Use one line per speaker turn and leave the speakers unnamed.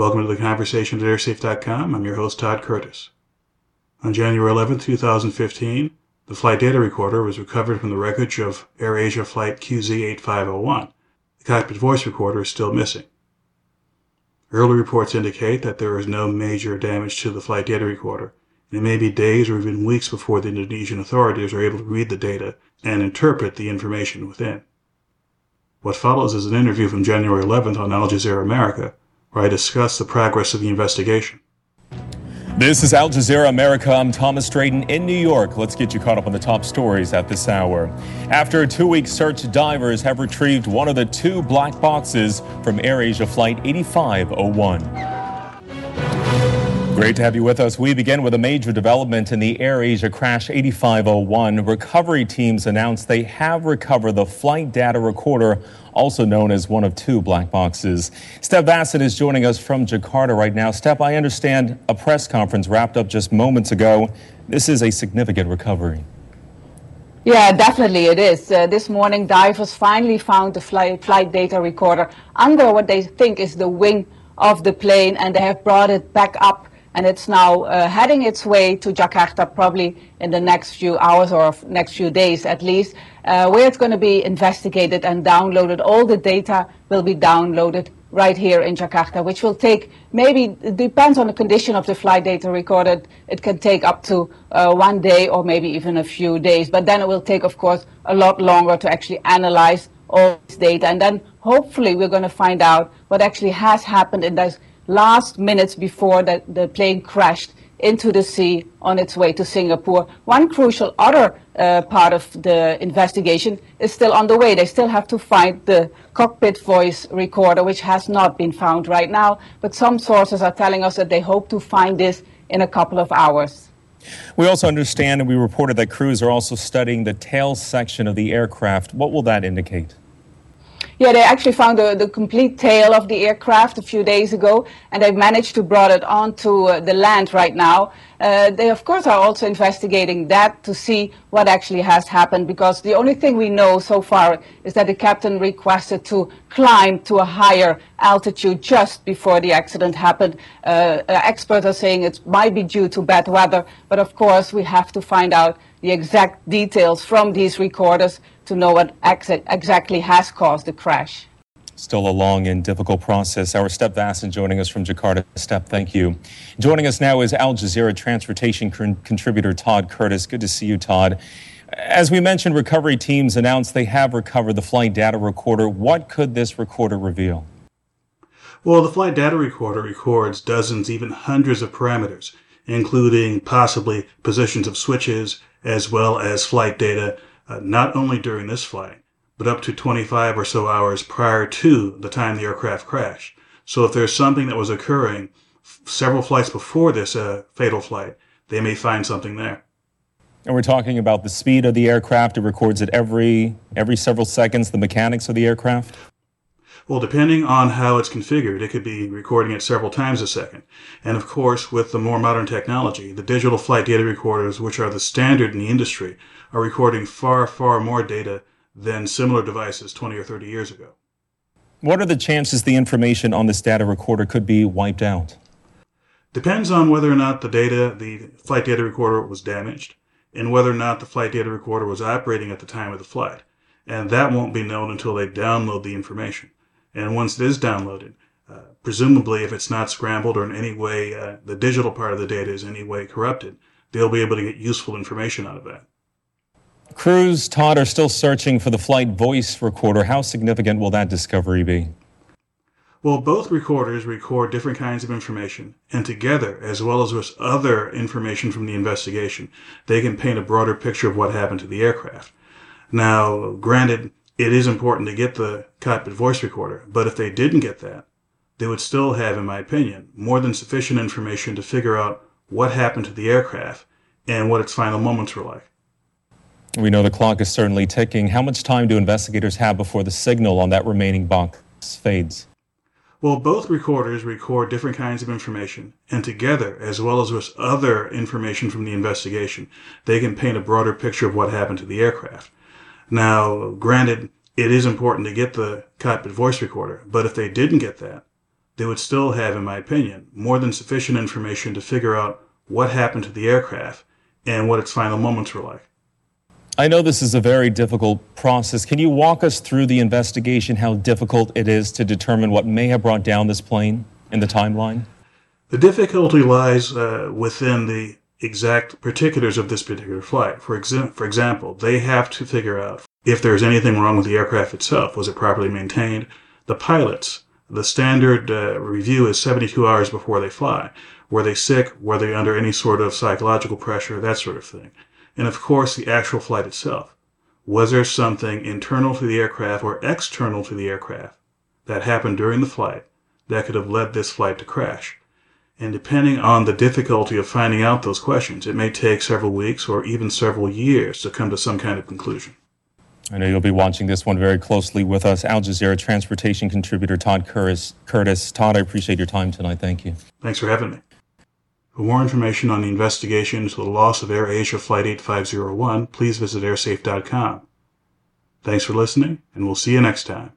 Welcome to the conversation at airsafe.com. I'm your host, Todd Curtis. On January 11, 2015, the flight data recorder was recovered from the wreckage of AirAsia Flight QZ8501. The cockpit voice recorder is still missing. Early reports indicate that there is no major damage to the flight data recorder, and it may be days or even weeks before the Indonesian authorities are able to read the data and interpret the information within. What follows is an interview from January 11th on Al Jazeera America, where I discuss the progress of the investigation.
This is Al Jazeera America. I'm Thomas Drayton in New York. Let's get you caught up on the top stories at this hour. After a two week search, divers have retrieved one of the two black boxes from AirAsia Flight 8501. Great to have you with us. We begin with a major development in the AirAsia crash 8501. Recovery teams announced they have recovered the flight data recorder, also known as one of two black boxes. Step Vaessen is joining us from Jakarta right now. Steph, I understand a press conference wrapped up just moments ago. This is a significant recovery.
Yeah, definitely it is. Uh, this morning, divers finally found the flight data recorder under what they think is the wing of the plane, and they have brought it back up and it's now uh, heading its way to Jakarta probably in the next few hours or next few days at least, uh, where it's going to be investigated and downloaded. All the data will be downloaded right here in Jakarta, which will take maybe, it depends on the condition of the flight data recorded, it can take up to uh, one day or maybe even a few days. But then it will take, of course, a lot longer to actually analyze all this data. And then hopefully we're going to find out what actually has happened in those last minutes before the, the plane crashed into the sea on its way to Singapore. One crucial other uh, part of the investigation is still on the way. They still have to find the cockpit voice recorder, which has not been found right now. But some sources are telling us that they hope to find this in a couple of hours.
We also understand, and we reported that crews are also studying the tail section of the aircraft. What will that indicate?
Yeah, they actually found the, the complete tail of the aircraft a few days ago, and they've managed to brought it onto uh, the land right now. Uh, they, of course, are also investigating that to see what actually has happened, because the only thing we know so far is that the captain requested to climb to a higher altitude just before the accident happened. Uh, uh experts are saying it might be due to bad weather, but of course, we have to find out the exact details from these recorders to know what ex exactly has caused the crash.
Still a long and difficult process. Our Step Vaessen joining us from Jakarta. Step, thank you. Joining us now is Al Jazeera transportation con- contributor Todd Curtis. Good to see you, Todd. As we mentioned, recovery teams announced they have recovered the flight data recorder. What could this recorder reveal?
Well, the flight data recorder records dozens, even hundreds of parameters, including possibly positions of switches, as well as flight data uh, not only during this flight, but up to 25 or so hours prior to the time the aircraft crashed. So if there's something that was occurring f- several flights before this uh, fatal flight, they may find something there.
And we're talking about the speed of the aircraft. It records it every every several seconds. The mechanics of the aircraft.
Well, depending on how it's configured, it could be recording it several times a second. And of course, with the more modern technology, the digital flight data recorders, which are the standard in the industry, are recording far, far more data than similar devices 20 or 30 years ago.
What are the chances the information on this data recorder could be wiped out?
Depends on whether or not the data, the flight data recorder was damaged, and whether or not the flight data recorder was operating at the time of the flight. And that won't be known until they download the information. And once it is downloaded, uh, presumably if it's not scrambled or in any way uh, the digital part of the data is in any way corrupted, they'll be able to get useful information out of that.
Crews, Todd, are still searching for the flight voice recorder. How significant will that discovery be?
Well, both recorders record different kinds of information, and together, as well as with other information from the investigation, they can paint a broader picture of what happened to the aircraft. Now, granted, it is important to get the cockpit voice recorder, but if they didn't get that, they would still have, in my opinion, more than sufficient information to figure out what happened to the aircraft and what its final moments were like.
We know the clock is certainly ticking. How much time do investigators have before the signal on that remaining box fades?
Well, both recorders record different kinds of information, and together, as well as with other information from the investigation, they can paint a broader picture of what happened to the aircraft. Now, granted, it is important to get the cockpit voice recorder, but if they didn't get that, they would still have, in my opinion, more than sufficient information to figure out what happened to the aircraft and what its final moments were like.
I know this is a very difficult process. Can you walk us through the investigation, how difficult it is to determine what may have brought down this plane in the timeline?
The difficulty lies uh, within the exact particulars of this particular flight. For, exa- for example, they have to figure out if there's anything wrong with the aircraft itself. Was it properly maintained? The pilots, the standard uh, review is 72 hours before they fly. Were they sick? Were they under any sort of psychological pressure? That sort of thing and of course the actual flight itself. Was there something internal to the aircraft or external to the aircraft that happened during the flight that could have led this flight to crash? And depending on the difficulty of finding out those questions, it may take several weeks or even several years to come to some kind of conclusion.
I know you'll be watching this one very closely with us. Al Jazeera transportation contributor Todd Curtis. Curtis. Todd, I appreciate your time tonight. Thank you.
Thanks for having me. For more information on the investigation into the loss of AirAsia Flight 8501, please visit airsafe.com. Thanks for listening, and we'll see you next time.